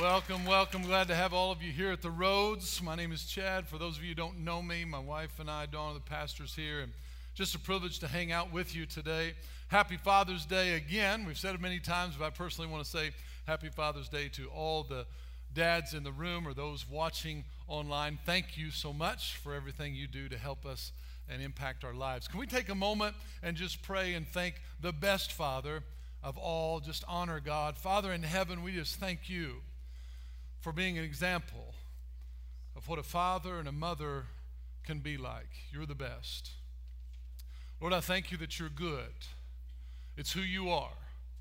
Welcome, welcome. Glad to have all of you here at the Roads. My name is Chad. For those of you who don't know me, my wife and I, Dawn, are the pastors here, and just a privilege to hang out with you today. Happy Father's Day again. We've said it many times, but I personally want to say Happy Father's Day to all the dads in the room or those watching online. Thank you so much for everything you do to help us and impact our lives. Can we take a moment and just pray and thank the best Father of all? Just honor God. Father in heaven, we just thank you for being an example of what a father and a mother can be like. You're the best. Lord, I thank you that you're good. It's who you are,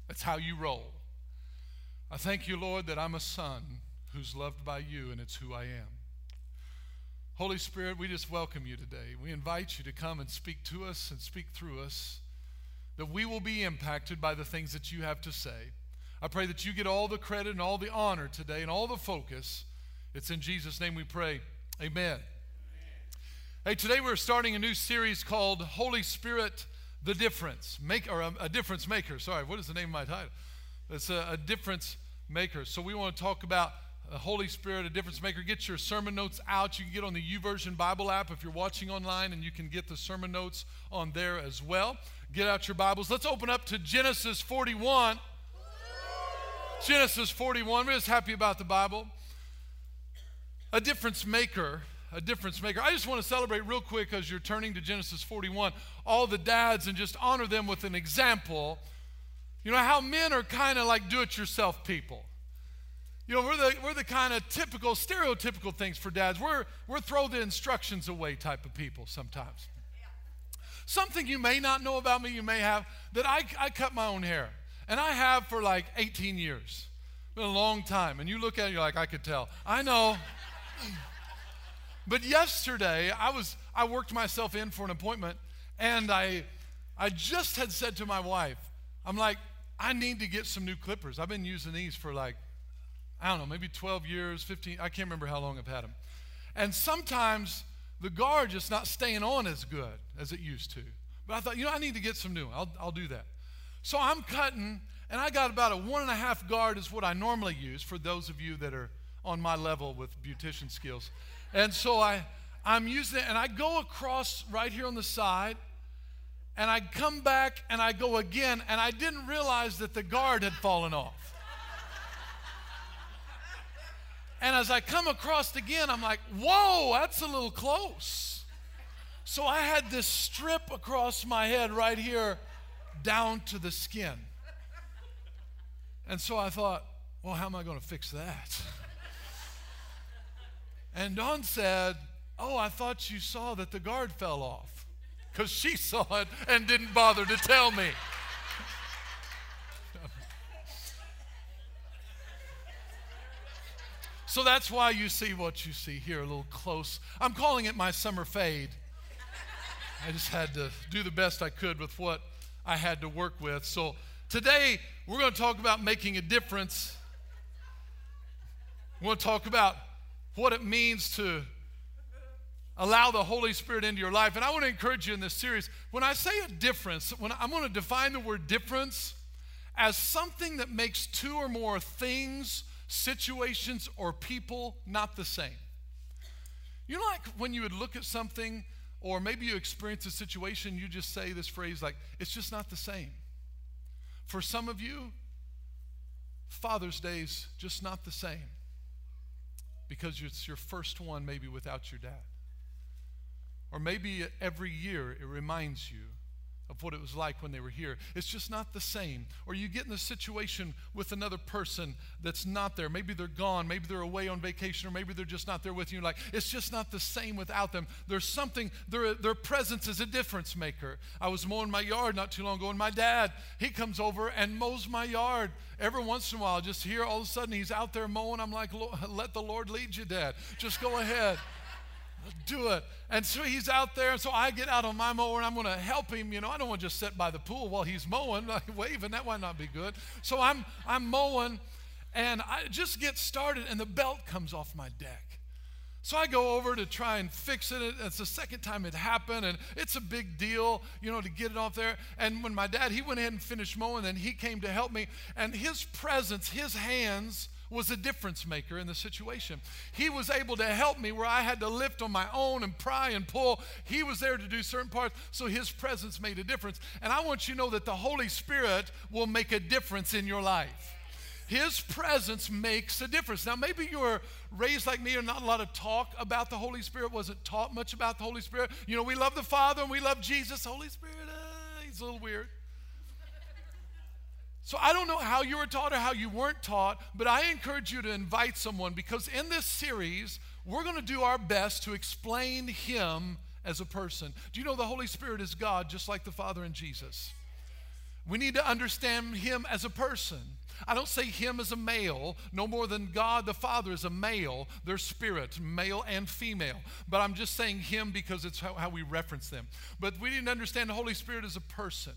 it's how you roll. I thank you, Lord, that I'm a son who's loved by you, and it's who I am. Holy Spirit, we just welcome you today. We invite you to come and speak to us and speak through us, that we will be impacted by the things that you have to say. I pray that you get all the credit and all the honor today and all the focus. It's in Jesus' name we pray. Amen. Hey, today we're starting a new series called Holy Spirit, the Difference. Make, or a, a difference maker. Sorry, what is the name of my title? It's a, a difference maker. So we want to talk about the Holy Spirit, a difference maker. Get your sermon notes out. You can get on the YouVersion Bible app if you're watching online, and you can get the sermon notes on there as well. Get out your Bibles. Let's open up to Genesis 41. Genesis 41. We're just happy about the Bible. A difference maker. A difference maker. I just want to celebrate real quick as you're turning to Genesis 41, all the dads and just honor them with an example. You know how men are kind of like do it yourself people. You know, we're the, we're the kind of typical, stereotypical things for dads. We're, we're throw the instructions away type of people sometimes. Something you may not know about me, you may have, that I, I cut my own hair. And I have for like 18 years. Been a long time. And you look at it, you're like, I could tell. I know. but yesterday, I was I worked myself in for an appointment, and I I just had said to my wife, I'm like, I need to get some new clippers. I've been using these for like, I don't know, maybe 12 years, 15, I can't remember how long I've had them. And sometimes the guard just not staying on as good as it used to. But I thought, you know, I need to get some new. I'll, I'll do that. So I'm cutting, and I got about a one and a half guard, is what I normally use for those of you that are on my level with beautician skills. And so I, I'm using it, and I go across right here on the side, and I come back and I go again, and I didn't realize that the guard had fallen off. And as I come across again, I'm like, whoa, that's a little close. So I had this strip across my head right here down to the skin. And so I thought, well, how am I going to fix that? And Dawn said, Oh, I thought you saw that the guard fell off. Because she saw it and didn't bother to tell me. so that's why you see what you see here, a little close. I'm calling it my summer fade. I just had to do the best I could with what I had to work with. So today we're going to talk about making a difference. We're going to talk about what it means to allow the Holy Spirit into your life. And I want to encourage you in this series. When I say a difference, when I'm going to define the word difference as something that makes two or more things, situations, or people not the same. You know, like when you would look at something or maybe you experience a situation, you just say this phrase like, it's just not the same. For some of you, Father's Day's just not the same because it's your first one maybe without your dad. Or maybe every year it reminds you of what it was like when they were here. It's just not the same. Or you get in a situation with another person that's not there. Maybe they're gone, maybe they're away on vacation, or maybe they're just not there with you. Like, it's just not the same without them. There's something, their, their presence is a difference maker. I was mowing my yard not too long ago, and my dad, he comes over and mows my yard. Every once in a while, just here, all of a sudden, he's out there mowing. I'm like, let the Lord lead you, Dad. Just go ahead do it. And so he's out there, and so I get out on my mower and I'm going to help him. You know, I don't want to just sit by the pool while he's mowing, like waving. That might not be good. So I'm I'm mowing, and I just get started, and the belt comes off my deck. So I go over to try and fix it. It's the second time it happened, and it's a big deal, you know, to get it off there. And when my dad, he went ahead and finished mowing, and he came to help me, and his presence, his hands was a difference maker in the situation. He was able to help me where I had to lift on my own and pry and pull. He was there to do certain parts, so his presence made a difference. And I want you to know that the Holy Spirit will make a difference in your life. His presence makes a difference. Now, maybe you were raised like me and not a lot of talk about the Holy Spirit, wasn't taught much about the Holy Spirit. You know, we love the Father and we love Jesus. Holy Spirit, uh, he's a little weird. So I don't know how you were taught or how you weren't taught, but I encourage you to invite someone because in this series, we're going to do our best to explain him as a person. Do you know the Holy Spirit is God just like the Father and Jesus? We need to understand him as a person. I don't say him as a male, no more than God the Father is a male, their spirit, male and female. But I'm just saying him because it's how, how we reference them. But we need to understand the Holy Spirit as a person.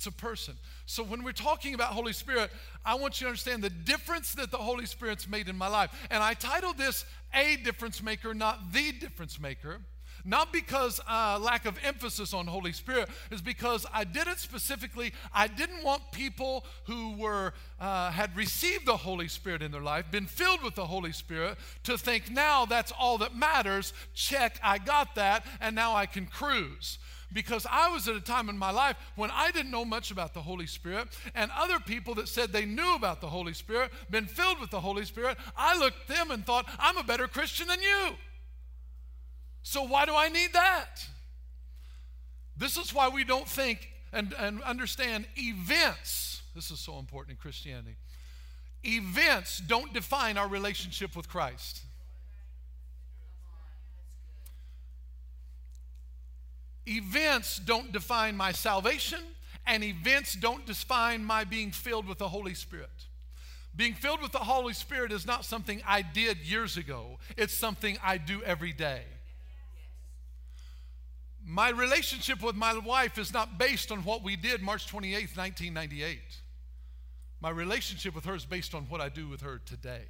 It's a person. So when we're talking about Holy Spirit, I want you to understand the difference that the Holy Spirit's made in my life. And I titled this A Difference Maker, not The Difference Maker. Not because uh, lack of emphasis on Holy Spirit, is because I did it specifically. I didn't want people who were uh, had received the Holy Spirit in their life, been filled with the Holy Spirit, to think now that's all that matters. Check, I got that, and now I can cruise because I was at a time in my life when I didn't know much about the Holy Spirit, and other people that said they knew about the Holy Spirit, been filled with the Holy Spirit, I looked at them and thought, I'm a better Christian than you. So why do I need that? This is why we don't think and, and understand events. This is so important in Christianity. Events don't define our relationship with Christ. Events don't define my salvation, and events don't define my being filled with the Holy Spirit. Being filled with the Holy Spirit is not something I did years ago, it's something I do every day. My relationship with my wife is not based on what we did March 28th, 1998. My relationship with her is based on what I do with her today.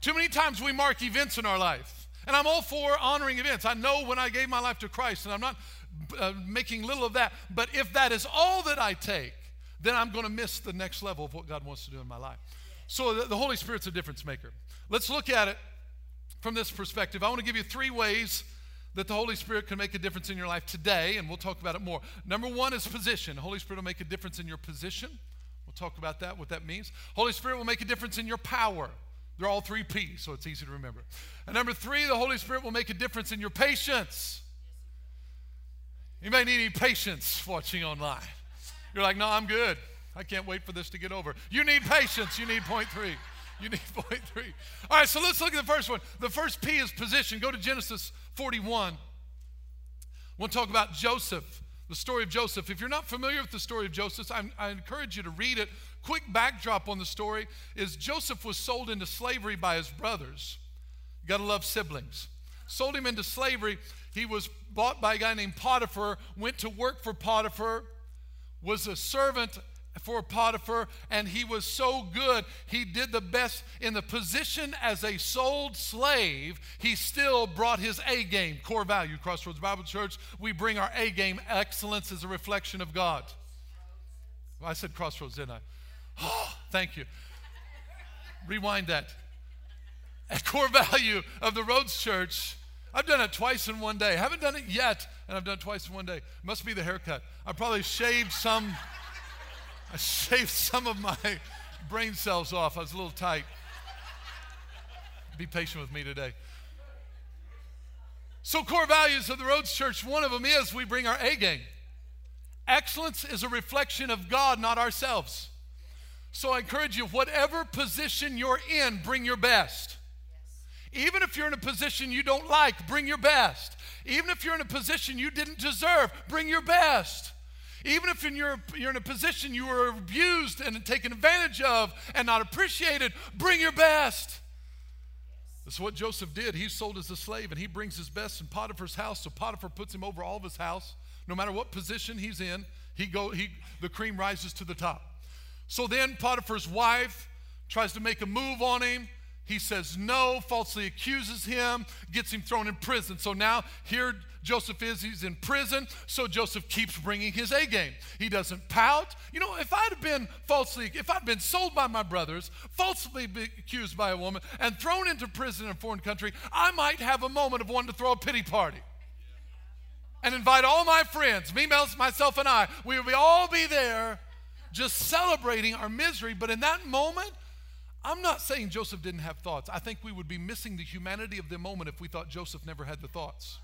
Too many times we mark events in our life. And I'm all for honoring events. I know when I gave my life to Christ, and I'm not uh, making little of that. But if that is all that I take, then I'm going to miss the next level of what God wants to do in my life. So the, the Holy Spirit's a difference maker. Let's look at it from this perspective. I want to give you three ways that the Holy Spirit can make a difference in your life today, and we'll talk about it more. Number one is position. The Holy Spirit will make a difference in your position. We'll talk about that, what that means. Holy Spirit will make a difference in your power. They're all three P's, so it's easy to remember. And number three, the Holy Spirit will make a difference in your patience. You may need any patience watching online. You're like, no, I'm good. I can't wait for this to get over. You need patience. You need point three. You need point three. All right, so let's look at the first one. The first P is position. Go to Genesis 41. We'll talk about Joseph, the story of Joseph. If you're not familiar with the story of Joseph, I, I encourage you to read it quick backdrop on the story is Joseph was sold into slavery by his brothers. You got to love siblings. Sold him into slavery. He was bought by a guy named Potiphar, went to work for Potiphar, was a servant for Potiphar, and he was so good. He did the best in the position as a sold slave. He still brought his A game, core value. Crossroads Bible Church, we bring our A game. Excellence is a reflection of God. I said crossroads, didn't I? Oh, thank you. Rewind that. A core value of the Roads Church. I've done it twice in one day. I haven't done it yet, and I've done it twice in one day. Must be the haircut. I probably shaved some. I shaved some of my brain cells off. I was a little tight. Be patient with me today. So, core values of the Roads Church, one of them is we bring our A game. Excellence is a reflection of God, not ourselves. So I encourage you, whatever position you're in, bring your best. Even if you're in a position you don't like, bring your best. Even if you're in a position you didn't deserve, bring your best. Even if in your, you're in a position you were abused and taken advantage of and not appreciated, bring your best. That's what Joseph did. He's sold as a slave and he brings his best in Potiphar's house. So Potiphar puts him over all of his house. No matter what position he's in, he go, he, the cream rises to the top. So then Potiphar's wife tries to make a move on him. He says no, falsely accuses him, gets him thrown in prison. So now here Joseph is. He's in prison, so Joseph keeps bringing his A game. He doesn't pout. You know, if I'd been falsely, if I'd been sold by my brothers, falsely accused by a woman, and thrown into prison in a foreign country, I might have a moment of wanting to throw a pity party and invite all my friends, me, myself, and I. We would all be there just celebrating our misery. But in that moment, I'm not saying Joseph didn't have thoughts. I think we would be missing the humanity of the moment if we thought Joseph never had the thoughts.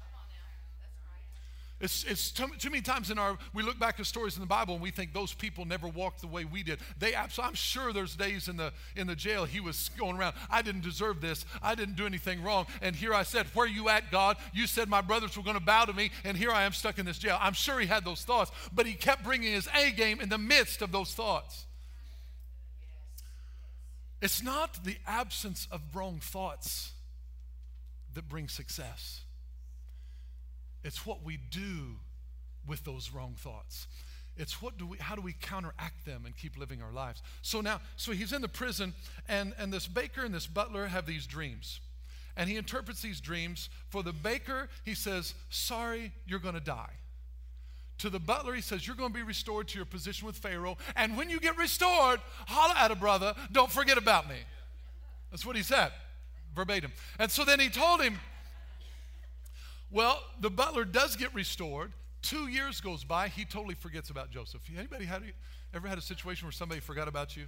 It's, it's too, too, many times in our, we look back at stories in the Bible and we think those people never walked the way we did. They absolutely, I'm sure there's days in the, in the jail he was going around, I didn't deserve this. I didn't do anything wrong. And here I said, where you at, God? You said my brothers were going to bow to me and here I am stuck in this jail. I'm sure he had those thoughts, but he kept bringing his A game in the midst of those thoughts. It's not the absence of wrong thoughts that brings success. It's what we do with those wrong thoughts. It's what do we, how do we counteract them and keep living our lives? So now, so he's in the prison, and, and this baker and this butler have these dreams. And he interprets these dreams. For the baker, he says, Sorry, you're going to die. To the butler, he says, You're going to be restored to your position with Pharaoh. And when you get restored, holla at a brother, don't forget about me. That's what he said, verbatim. And so then he told him, well, the butler does get restored. Two years goes by, he totally forgets about Joseph. Anybody had, ever had a situation where somebody forgot about you?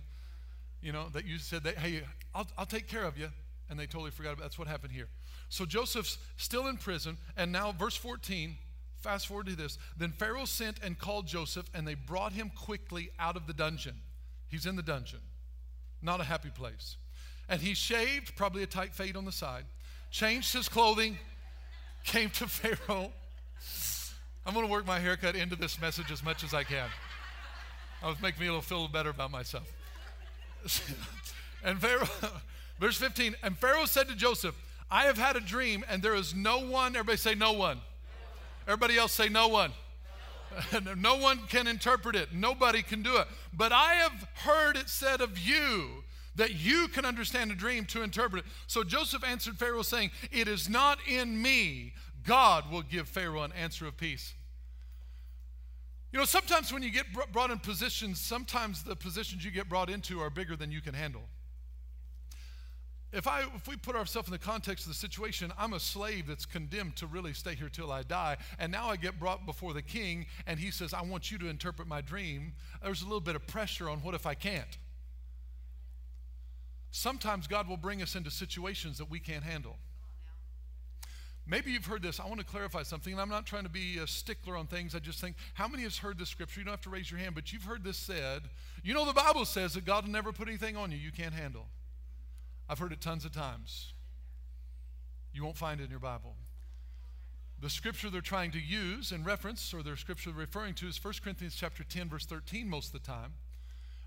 You know, that you said, that, hey, I'll, I'll take care of you. And they totally forgot about That's what happened here. So Joseph's still in prison. And now, verse 14, fast forward to this. Then Pharaoh sent and called Joseph, and they brought him quickly out of the dungeon. He's in the dungeon, not a happy place. And he shaved, probably a tight fade on the side, changed his clothing came to Pharaoh. I'm going to work my haircut into this message as much as I can. I was making me a little feel better about myself. and Pharaoh, verse 15, and Pharaoh said to Joseph, I have had a dream, and there is no one, everybody say no one. Everybody else say no one. No. no one can interpret it. Nobody can do it. But I have heard it said of you that you can understand a dream to interpret it. So Joseph answered Pharaoh, saying, It is not in me. God will give Pharaoh an answer of peace. You know, sometimes when you get brought in positions, sometimes the positions you get brought into are bigger than you can handle. If, I, if we put ourselves in the context of the situation, I'm a slave that's condemned to really stay here till I die. And now I get brought before the king, and he says, I want you to interpret my dream. There's a little bit of pressure on what if I can't? Sometimes God will bring us into situations that we can't handle. Maybe you've heard this. I want to clarify something, and I'm not trying to be a stickler on things. I just think, how many has heard this scripture? You don't have to raise your hand, but you've heard this said. You know, the Bible says that God will never put anything on you you can't handle. I've heard it tons of times. You won't find it in your Bible. The scripture they're trying to use and reference, or their scripture they're referring to, is 1 Corinthians chapter 10, verse 13, most of the time.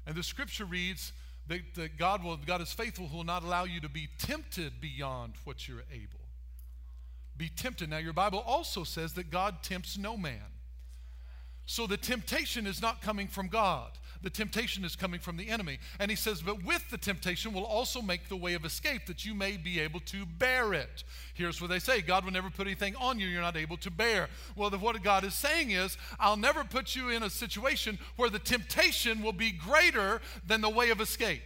And the scripture reads, that, that God will God is faithful who will not allow you to be tempted beyond what you're able. Be tempted. Now your Bible also says that God tempts no man. So the temptation is not coming from God. The temptation is coming from the enemy. And he says, But with the temptation will also make the way of escape that you may be able to bear it. Here's what they say God will never put anything on you you're not able to bear. Well, the, what God is saying is, I'll never put you in a situation where the temptation will be greater than the way of escape.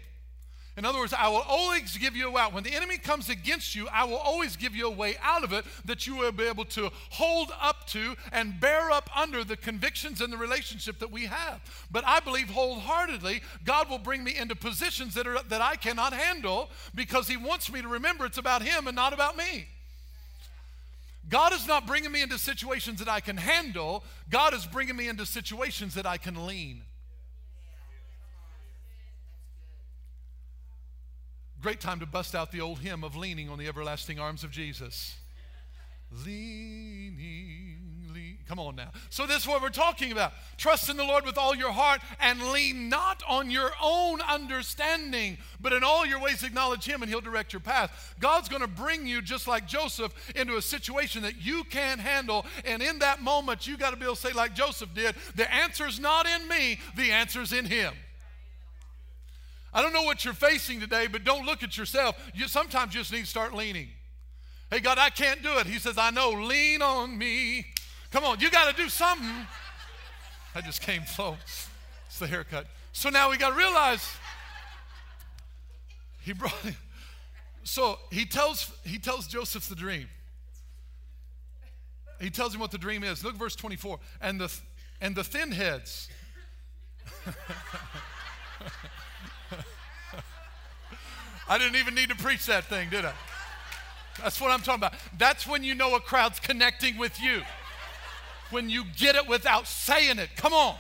In other words, I will always give you a way out. When the enemy comes against you, I will always give you a way out of it that you will be able to hold up to and bear up under the convictions and the relationship that we have. But I believe wholeheartedly God will bring me into positions that, are, that I cannot handle because He wants me to remember it's about Him and not about me. God is not bringing me into situations that I can handle, God is bringing me into situations that I can lean. Great time to bust out the old hymn of leaning on the everlasting arms of Jesus. Leaning, lean. Come on now. So, this is what we're talking about. Trust in the Lord with all your heart and lean not on your own understanding, but in all your ways acknowledge Him and He'll direct your path. God's going to bring you, just like Joseph, into a situation that you can't handle. And in that moment, you got to be able to say, like Joseph did, the answer's not in me, the answer's in Him. I don't know what you're facing today, but don't look at yourself. You sometimes just need to start leaning. Hey, God, I can't do it. He says, I know, lean on me. Come on, you got to do something. I just came slow. It's the haircut. So now we got to realize he brought him. So he tells, he tells Joseph the dream. He tells him what the dream is. Look verse 24. And the, and the thin heads. I didn't even need to preach that thing, did I? That's what I'm talking about. That's when you know a crowd's connecting with you. When you get it without saying it. Come on.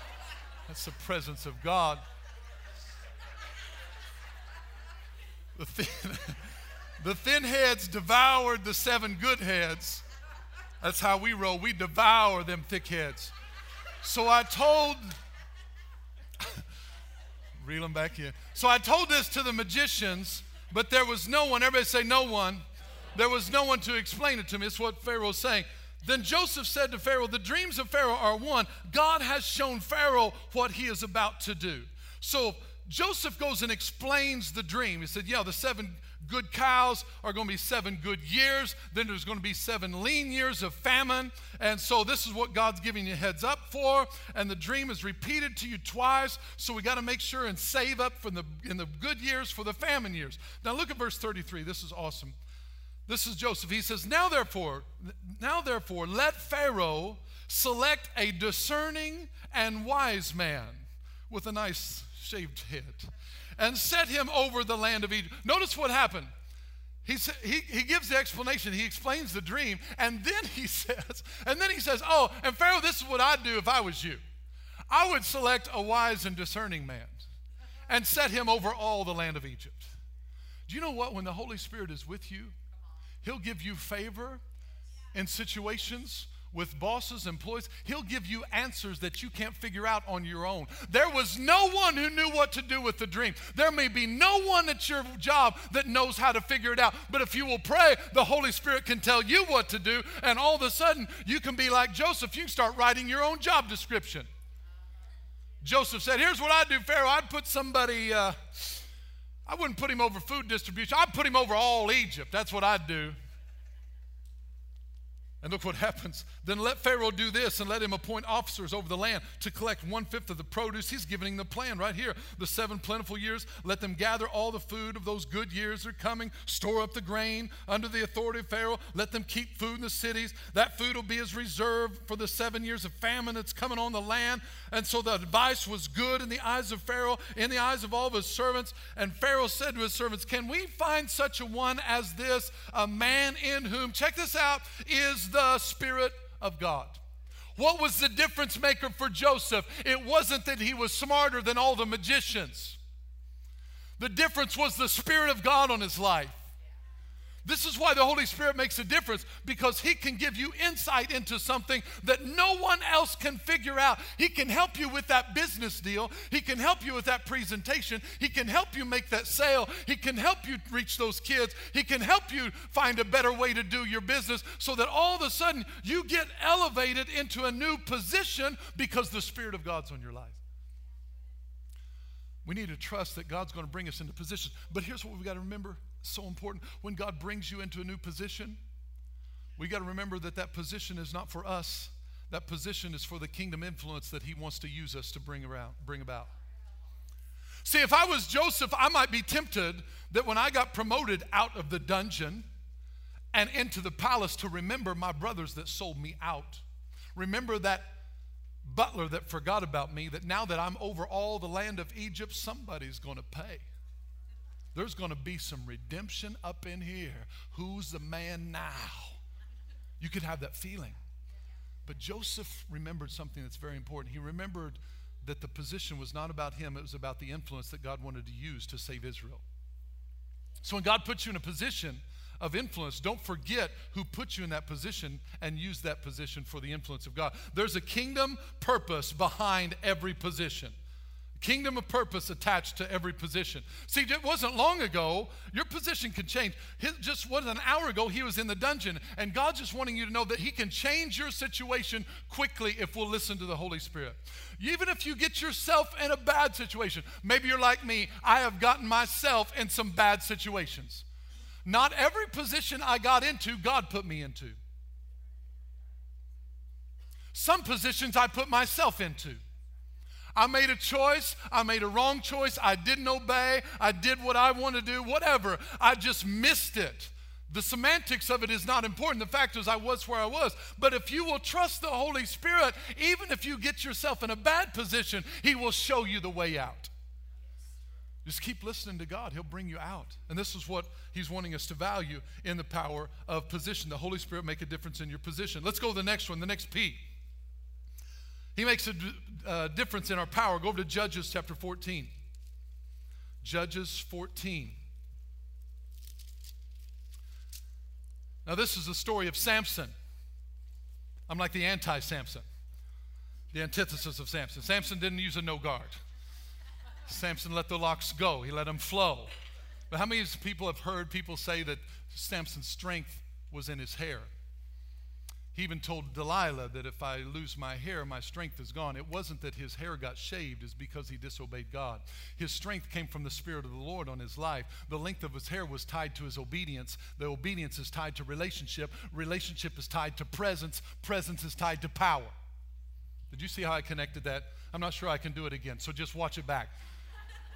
That's the presence of God. The thin, the thin heads devoured the seven good heads. That's how we roll. We devour them thick heads. So I told, reel them back in. So I told this to the magicians but there was no one, everybody say, no one. There was no one to explain it to me. It's what Pharaoh's saying. Then Joseph said to Pharaoh, The dreams of Pharaoh are one. God has shown Pharaoh what he is about to do. So Joseph goes and explains the dream. He said, Yeah, the seven good cows are going to be seven good years. Then there's going to be seven lean years of famine. And so this is what God's giving you heads up for. And the dream is repeated to you twice. So we got to make sure and save up for the, in the good years for the famine years. Now look at verse 33. This is awesome. This is Joseph. He says, Now therefore, now therefore, let Pharaoh select a discerning and wise man with a nice shaved head and set him over the land of Egypt. Notice what happened. He, he, he gives the explanation. He explains the dream. And then he says, and then he says, Oh, and Pharaoh, this is what I'd do if I was you. I would select a wise and discerning man and set him over all the land of Egypt. Do you know what? When the Holy Spirit is with you, he'll give you favor in situations with bosses, employees, he'll give you answers that you can't figure out on your own. There was no one who knew what to do with the dream. There may be no one at your job that knows how to figure it out. But if you will pray, the Holy Spirit can tell you what to do, and all of a sudden you can be like Joseph. You start writing your own job description. Joseph said, Here's what I'd do, Pharaoh. I'd put somebody, uh, I wouldn't put him over food distribution, I'd put him over all Egypt. That's what I'd do. And look what happens. Then let Pharaoh do this and let him appoint officers over the land to collect one fifth of the produce. He's giving the plan right here. The seven plentiful years, let them gather all the food of those good years that are coming, store up the grain under the authority of Pharaoh. Let them keep food in the cities. That food will be as reserve for the seven years of famine that's coming on the land. And so the advice was good in the eyes of Pharaoh, in the eyes of all of his servants. And Pharaoh said to his servants, Can we find such a one as this, a man in whom, check this out, the Spirit of God. What was the difference maker for Joseph? It wasn't that he was smarter than all the magicians. The difference was the Spirit of God on his life. This is why the Holy Spirit makes a difference because He can give you insight into something that no one else can figure out. He can help you with that business deal. He can help you with that presentation. He can help you make that sale. He can help you reach those kids. He can help you find a better way to do your business so that all of a sudden you get elevated into a new position because the Spirit of God's on your life. We need to trust that God's going to bring us into positions. But here's what we've got to remember so important. When God brings you into a new position, we got to remember that that position is not for us. That position is for the kingdom influence that He wants to use us to bring around, bring about. See, if I was Joseph, I might be tempted that when I got promoted out of the dungeon and into the palace to remember my brothers that sold me out. Remember that butler that forgot about me, that now that I'm over all the land of Egypt, somebody's going to pay. There's going to be some redemption up in here. Who's the man now? You could have that feeling. But Joseph remembered something that's very important. He remembered that the position was not about him, it was about the influence that God wanted to use to save Israel. So when God puts you in a position of influence, don't forget who put you in that position and use that position for the influence of God. There's a kingdom purpose behind every position. Kingdom of purpose attached to every position. See, it wasn't long ago, your position could change. His, just was an hour ago, he was in the dungeon, and God's just wanting you to know that he can change your situation quickly if we'll listen to the Holy Spirit. Even if you get yourself in a bad situation, maybe you're like me, I have gotten myself in some bad situations. Not every position I got into, God put me into. Some positions I put myself into. I made a choice. I made a wrong choice. I didn't obey. I did what I want to do, whatever. I just missed it. The semantics of it is not important. The fact is, I was where I was. But if you will trust the Holy Spirit, even if you get yourself in a bad position, He will show you the way out. Just keep listening to God. He'll bring you out. And this is what He's wanting us to value in the power of position. The Holy Spirit make a difference in your position. Let's go to the next one, the next P. He makes a uh, difference in our power. Go over to Judges chapter 14. Judges 14. Now, this is the story of Samson. I'm like the anti Samson, the antithesis of Samson. Samson didn't use a no guard. Samson let the locks go, he let them flow. But how many people have heard people say that Samson's strength was in his hair? He even told Delilah that if I lose my hair, my strength is gone. It wasn't that his hair got shaved, it's because he disobeyed God. His strength came from the Spirit of the Lord on his life. The length of his hair was tied to his obedience. The obedience is tied to relationship. Relationship is tied to presence. Presence is tied to power. Did you see how I connected that? I'm not sure I can do it again, so just watch it back.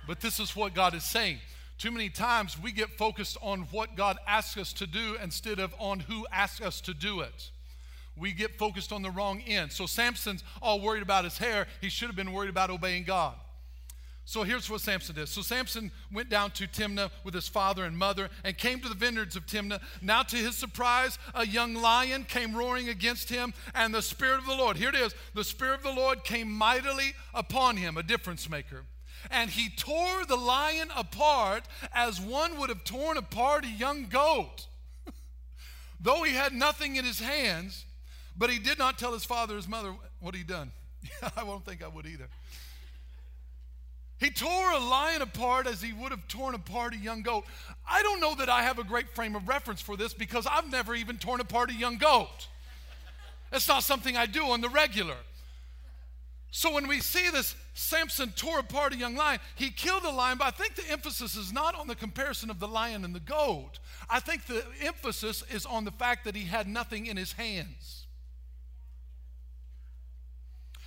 But this is what God is saying. Too many times we get focused on what God asks us to do instead of on who asks us to do it we get focused on the wrong end. So Samson's all worried about his hair. He should have been worried about obeying God. So here's what Samson did. So Samson went down to Timnah with his father and mother and came to the vineyards of Timnah. Now, to his surprise, a young lion came roaring against him, and the Spirit of the Lord, here it is, the Spirit of the Lord came mightily upon him, a difference maker. And he tore the lion apart as one would have torn apart a young goat. Though he had nothing in his hands, but he did not tell his father, his mother, what he'd done. I won't think I would either. He tore a lion apart as he would have torn apart a young goat. I don't know that I have a great frame of reference for this because I've never even torn apart a young goat. It's not something I do on the regular. So when we see this, Samson tore apart a young lion, he killed a lion, but I think the emphasis is not on the comparison of the lion and the goat. I think the emphasis is on the fact that he had nothing in his hands.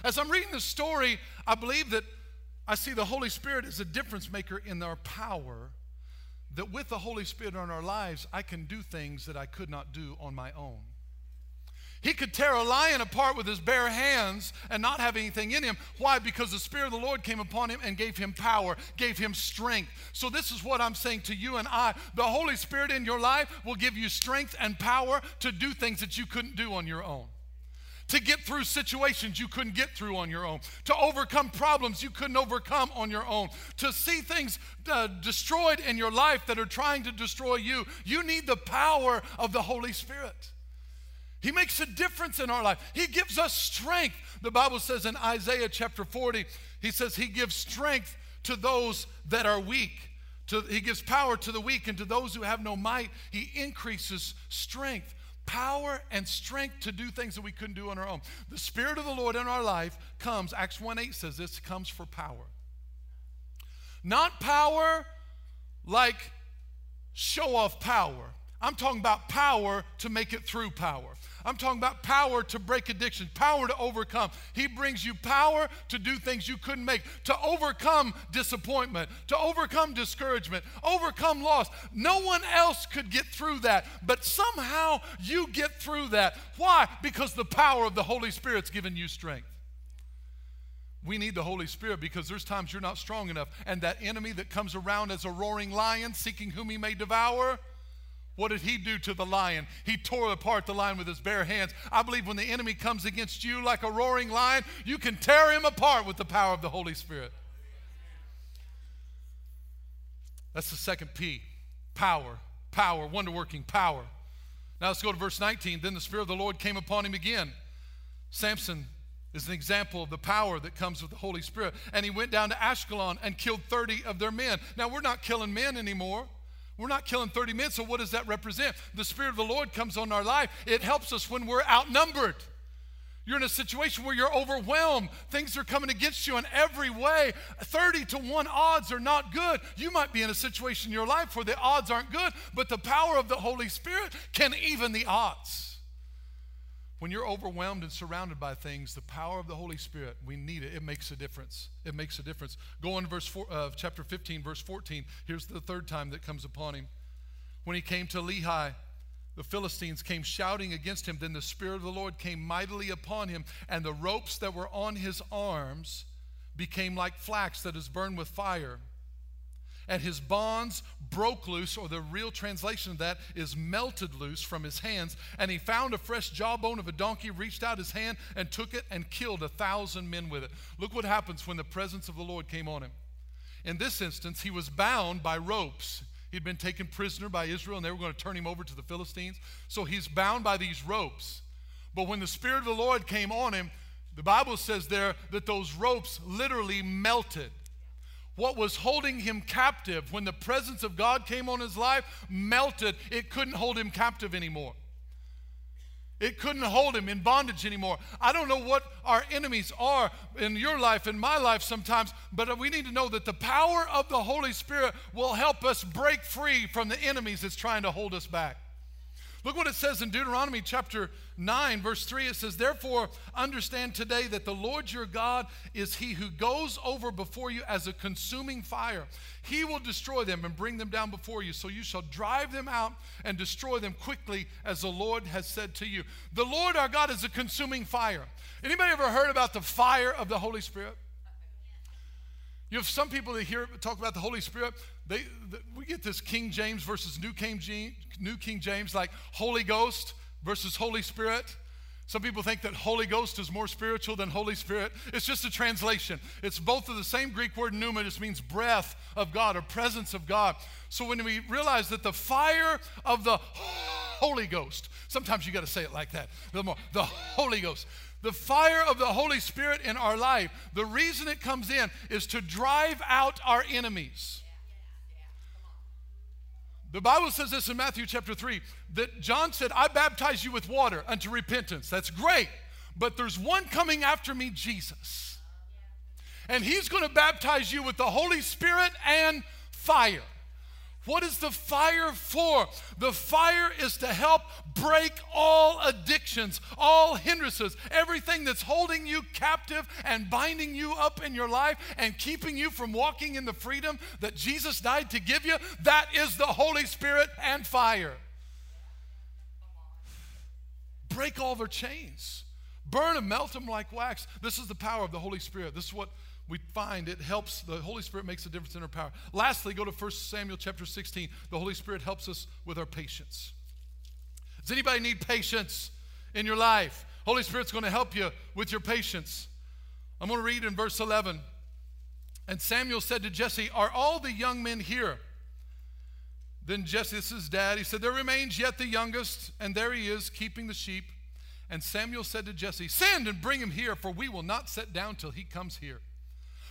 As I'm reading the story, I believe that I see the Holy Spirit as a difference maker in our power. That with the Holy Spirit in our lives, I can do things that I could not do on my own. He could tear a lion apart with his bare hands and not have anything in him. Why? Because the Spirit of the Lord came upon him and gave him power, gave him strength. So, this is what I'm saying to you and I. The Holy Spirit in your life will give you strength and power to do things that you couldn't do on your own to get through situations you couldn't get through on your own, to overcome problems you couldn't overcome on your own, to see things uh, destroyed in your life that are trying to destroy you. You need the power of the Holy Spirit. He makes a difference in our life. He gives us strength. The Bible says in Isaiah chapter 40, he says, He gives strength to those that are weak. To, he gives power to the weak, and to those who have no might, He increases strength power and strength to do things that we couldn't do on our own. The Spirit of the Lord in our life comes, Acts 1 8 says this, comes for power. Not power like show off power. I'm talking about power to make it through power. I'm talking about power to break addiction, power to overcome. He brings you power to do things you couldn't make, to overcome disappointment, to overcome discouragement, overcome loss. No one else could get through that, but somehow you get through that. Why? Because the power of the Holy Spirit's given you strength. We need the Holy Spirit because there's times you're not strong enough, and that enemy that comes around as a roaring lion seeking whom he may devour what did he do to the lion? He tore apart the lion with his bare hands. I believe when the enemy comes against you like a roaring lion, you can tear him apart with the power of the Holy Spirit. That's the second P power, power, wonder working power. Now let's go to verse 19. Then the Spirit of the Lord came upon him again. Samson is an example of the power that comes with the Holy Spirit. And he went down to Ashkelon and killed 30 of their men. Now we're not killing men anymore. We're not killing 30 men, so what does that represent? The Spirit of the Lord comes on our life. It helps us when we're outnumbered. You're in a situation where you're overwhelmed. Things are coming against you in every way. 30 to 1 odds are not good. You might be in a situation in your life where the odds aren't good, but the power of the Holy Spirit can even the odds. When you're overwhelmed and surrounded by things, the power of the Holy Spirit, we need it. It makes a difference. It makes a difference. Go on to verse four, uh, chapter 15, verse 14. Here's the third time that comes upon him. When he came to Lehi, the Philistines came shouting against him. Then the Spirit of the Lord came mightily upon him, and the ropes that were on his arms became like flax that is burned with fire. And his bonds broke loose, or the real translation of that is melted loose from his hands. And he found a fresh jawbone of a donkey, reached out his hand and took it and killed a thousand men with it. Look what happens when the presence of the Lord came on him. In this instance, he was bound by ropes. He'd been taken prisoner by Israel and they were going to turn him over to the Philistines. So he's bound by these ropes. But when the Spirit of the Lord came on him, the Bible says there that those ropes literally melted. What was holding him captive when the presence of God came on his life melted. It couldn't hold him captive anymore. It couldn't hold him in bondage anymore. I don't know what our enemies are in your life, in my life sometimes, but we need to know that the power of the Holy Spirit will help us break free from the enemies that's trying to hold us back. Look what it says in Deuteronomy chapter 9, verse 3. It says, Therefore, understand today that the Lord your God is he who goes over before you as a consuming fire. He will destroy them and bring them down before you. So you shall drive them out and destroy them quickly, as the Lord has said to you. The Lord our God is a consuming fire. Anybody ever heard about the fire of the Holy Spirit? You have some people that hear talk about the Holy Spirit. They, the, we get this King James versus New King, James, New King James, like Holy Ghost versus Holy Spirit. Some people think that Holy Ghost is more spiritual than Holy Spirit. It's just a translation. It's both of the same Greek word pneuma, just means breath of God or presence of God. So when we realize that the fire of the Holy Ghost, sometimes you got to say it like that, a little more, the Holy Ghost the fire of the Holy Spirit in our life, the reason it comes in is to drive out our enemies. The Bible says this in Matthew chapter 3 that John said, I baptize you with water unto repentance. That's great. But there's one coming after me, Jesus. And he's going to baptize you with the Holy Spirit and fire. What is the fire for? The fire is to help break all addictions, all hindrances, everything that's holding you captive and binding you up in your life and keeping you from walking in the freedom that Jesus died to give you. That is the Holy Spirit and fire. Break all their chains, burn them, melt them like wax. This is the power of the Holy Spirit. This is what we find it helps the holy spirit makes a difference in our power. Lastly go to 1 samuel chapter 16 the holy spirit helps us with our patience. Does anybody need patience in your life? Holy spirit's going to help you with your patience. I'm going to read in verse 11 and samuel said to jesse are all the young men here? Then jesse this is dad he said there remains yet the youngest and there he is keeping the sheep. And samuel said to jesse send and bring him here for we will not sit down till he comes here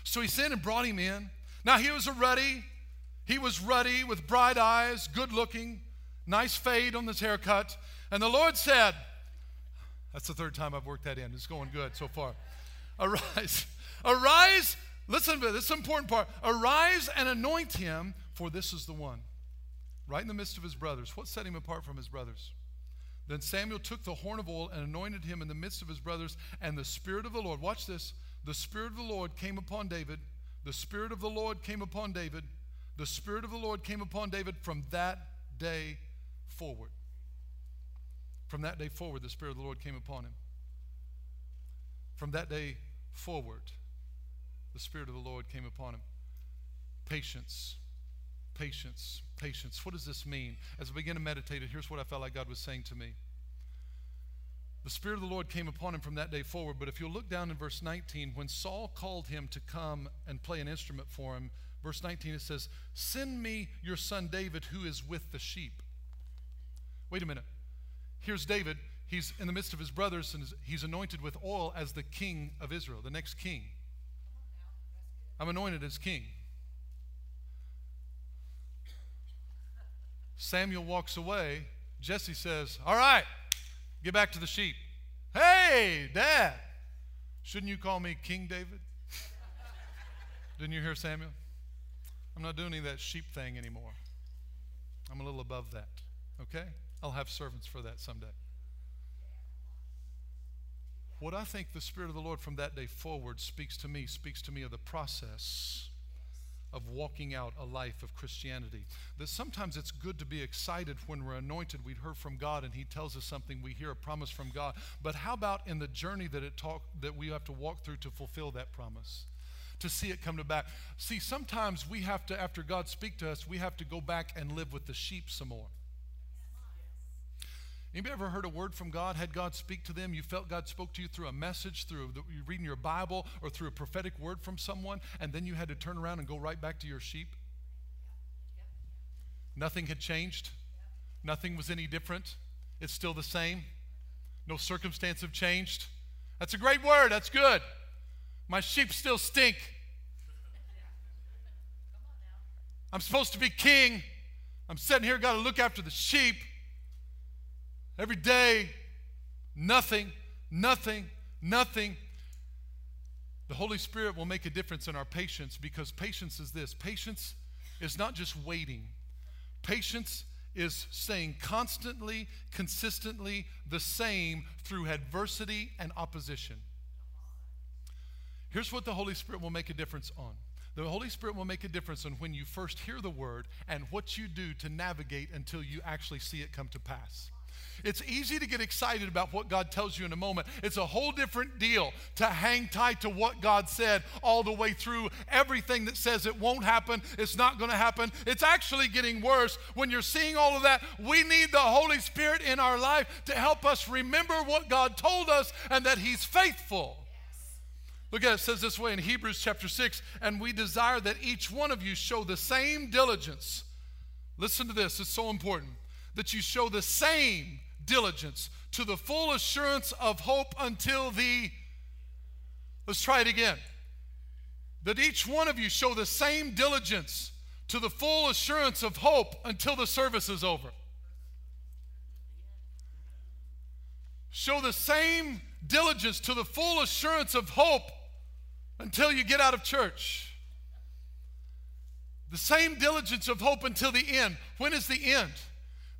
so he sent and brought him in. Now he was a ruddy, he was ruddy with bright eyes, good looking, nice fade on his haircut. And the Lord said, That's the third time I've worked that in. It's going good so far. Arise, arise. Listen to this, this is important part. Arise and anoint him, for this is the one. Right in the midst of his brothers. What set him apart from his brothers? Then Samuel took the horn of oil and anointed him in the midst of his brothers, and the Spirit of the Lord, watch this, the Spirit of the Lord came upon David. The Spirit of the Lord came upon David. The Spirit of the Lord came upon David from that day forward. From that day forward, the Spirit of the Lord came upon him. From that day forward, the Spirit of the Lord came upon him. Patience, patience, patience. What does this mean? As I begin to meditate it, here's what I felt like God was saying to me. The Spirit of the Lord came upon him from that day forward. But if you'll look down in verse 19, when Saul called him to come and play an instrument for him, verse 19 it says, Send me your son David who is with the sheep. Wait a minute. Here's David. He's in the midst of his brothers and he's anointed with oil as the king of Israel, the next king. I'm anointed as king. Samuel walks away. Jesse says, All right, Get back to the sheep. Hey, Dad, shouldn't you call me King David? Didn't you hear Samuel? I'm not doing any of that sheep thing anymore. I'm a little above that. Okay? I'll have servants for that someday. What I think the Spirit of the Lord from that day forward speaks to me, speaks to me of the process of walking out a life of Christianity. That sometimes it's good to be excited when we're anointed. We've heard from God and He tells us something. We hear a promise from God. But how about in the journey that it talk that we have to walk through to fulfill that promise? To see it come to back. See, sometimes we have to, after God speak to us, we have to go back and live with the sheep some more. Anybody ever heard a word from God? Had God speak to them? You felt God spoke to you through a message, through the, reading your Bible, or through a prophetic word from someone, and then you had to turn around and go right back to your sheep? Nothing had changed. Nothing was any different. It's still the same. No circumstance have changed. That's a great word. That's good. My sheep still stink. I'm supposed to be king. I'm sitting here, got to look after the sheep. Every day, nothing, nothing, nothing. The Holy Spirit will make a difference in our patience because patience is this patience is not just waiting, patience is staying constantly, consistently the same through adversity and opposition. Here's what the Holy Spirit will make a difference on. The Holy Spirit will make a difference on when you first hear the word and what you do to navigate until you actually see it come to pass. It's easy to get excited about what God tells you in a moment. It's a whole different deal to hang tight to what God said all the way through everything that says it won't happen, it's not going to happen. It's actually getting worse. When you're seeing all of that, we need the Holy Spirit in our life to help us remember what God told us and that He's faithful. Look at it, it says this way in Hebrews chapter 6 and we desire that each one of you show the same diligence. Listen to this, it's so important that you show the same diligence to the full assurance of hope until the. Let's try it again. That each one of you show the same diligence to the full assurance of hope until the service is over. Show the same diligence to the full assurance of hope until you get out of church. The same diligence of hope until the end. When is the end?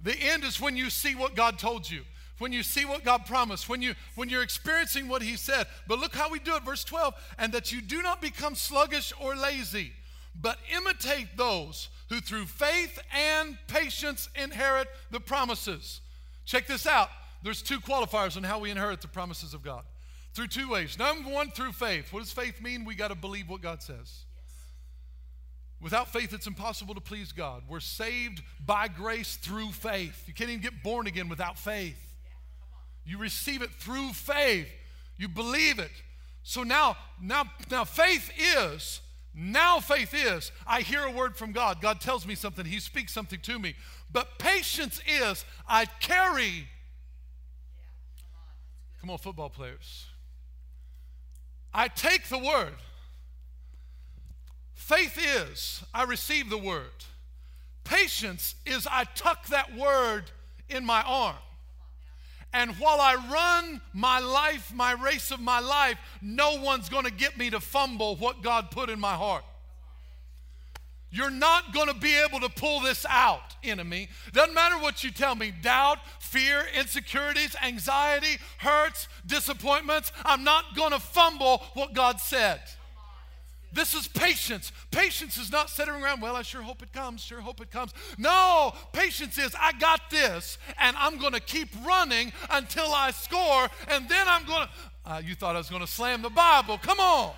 The end is when you see what God told you, when you see what God promised, when, you, when you're experiencing what He said. But look how we do it, verse 12, and that you do not become sluggish or lazy, but imitate those who through faith and patience inherit the promises. Check this out. There's two qualifiers on how we inherit the promises of God. Through two ways. Number one, through faith. What does faith mean? We got to believe what God says. Without faith, it's impossible to please God. We're saved by grace through faith. You can't even get born again without faith. You receive it through faith. You believe it. So now, now, now faith is, now faith is, I hear a word from God. God tells me something. He speaks something to me. But patience is, I carry. Come on, football players. I take the word. Faith is, I receive the word. Patience is, I tuck that word in my arm. And while I run my life, my race of my life, no one's going to get me to fumble what God put in my heart. You're not going to be able to pull this out, enemy. Doesn't matter what you tell me doubt, fear, insecurities, anxiety, hurts, disappointments. I'm not going to fumble what God said. This is patience. Patience is not sitting around, well, I sure hope it comes, sure hope it comes. No, patience is, I got this, and I'm going to keep running until I score, and then I'm going to. Uh, you thought I was going to slam the Bible. Come on.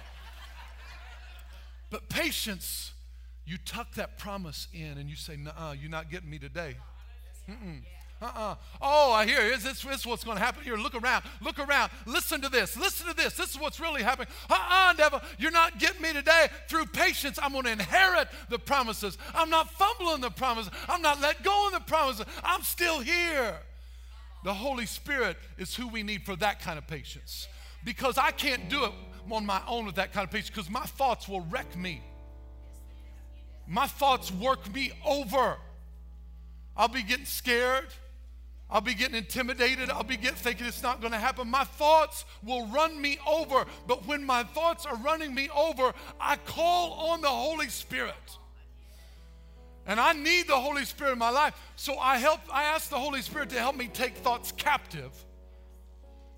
But patience, you tuck that promise in and you say, nah, you're not getting me today. Mm-mm. Uh-uh. Oh, I hear. Is this, this is what's going to happen here? Look around. Look around. Listen to this. Listen to this. This is what's really happening. Uh-uh, devil. You're not getting me today. Through patience, I'm going to inherit the promises. I'm not fumbling the promises. I'm not let go of the promises. I'm still here. The Holy Spirit is who we need for that kind of patience. Because I can't do it on my own with that kind of patience because my thoughts will wreck me. My thoughts work me over. I'll be getting scared. I'll be getting intimidated. I'll be thinking it's not going to happen. My thoughts will run me over. But when my thoughts are running me over, I call on the Holy Spirit. And I need the Holy Spirit in my life. So I help I ask the Holy Spirit to help me take thoughts captive.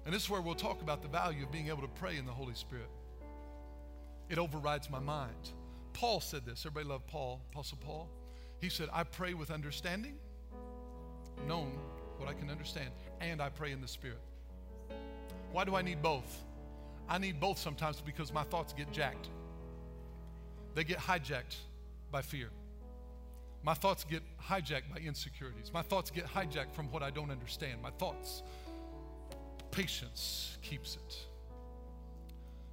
And this is where we'll talk about the value of being able to pray in the Holy Spirit. It overrides my mind. Paul said this. Everybody love Paul, Apostle Paul. He said, I pray with understanding, known what I can understand, and I pray in the Spirit. Why do I need both? I need both sometimes because my thoughts get jacked. They get hijacked by fear. My thoughts get hijacked by insecurities. My thoughts get hijacked from what I don't understand. My thoughts, patience keeps it.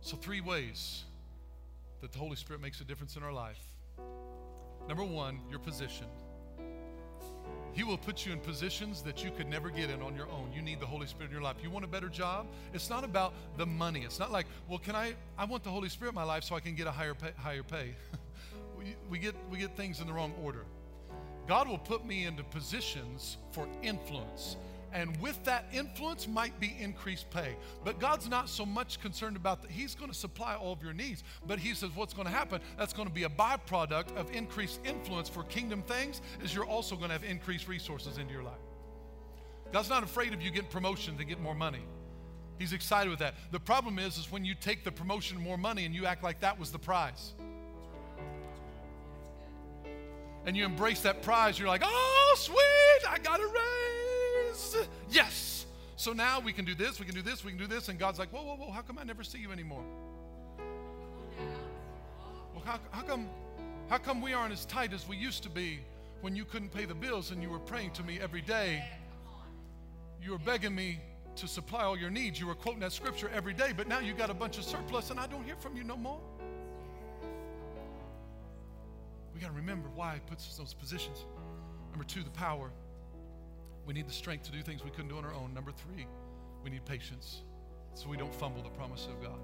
So, three ways that the Holy Spirit makes a difference in our life. Number one, your position. He will put you in positions that you could never get in on your own. You need the Holy Spirit in your life. You want a better job? It's not about the money. It's not like, well, can I? I want the Holy Spirit in my life so I can get a higher pay. Higher pay. we, we get we get things in the wrong order. God will put me into positions for influence. And with that influence might be increased pay. But God's not so much concerned about that. He's going to supply all of your needs. But He says what's going to happen, that's going to be a byproduct of increased influence for kingdom things, is you're also going to have increased resources into your life. God's not afraid of you getting promotion to get more money. He's excited with that. The problem is, is when you take the promotion more money and you act like that was the prize and you embrace that prize, you're like, oh, sweet, I got a raise. Yes. So now we can do this, we can do this, we can do this. And God's like, whoa, whoa, whoa, how come I never see you anymore? Well, how, how come, how come we aren't as tight as we used to be when you couldn't pay the bills and you were praying to me every day? You were begging me to supply all your needs. You were quoting that scripture every day, but now you got a bunch of surplus and I don't hear from you no more. We got to remember why He puts us in those positions. Number two, the power. We need the strength to do things we couldn't do on our own. Number three, we need patience so we don't fumble the promise of God.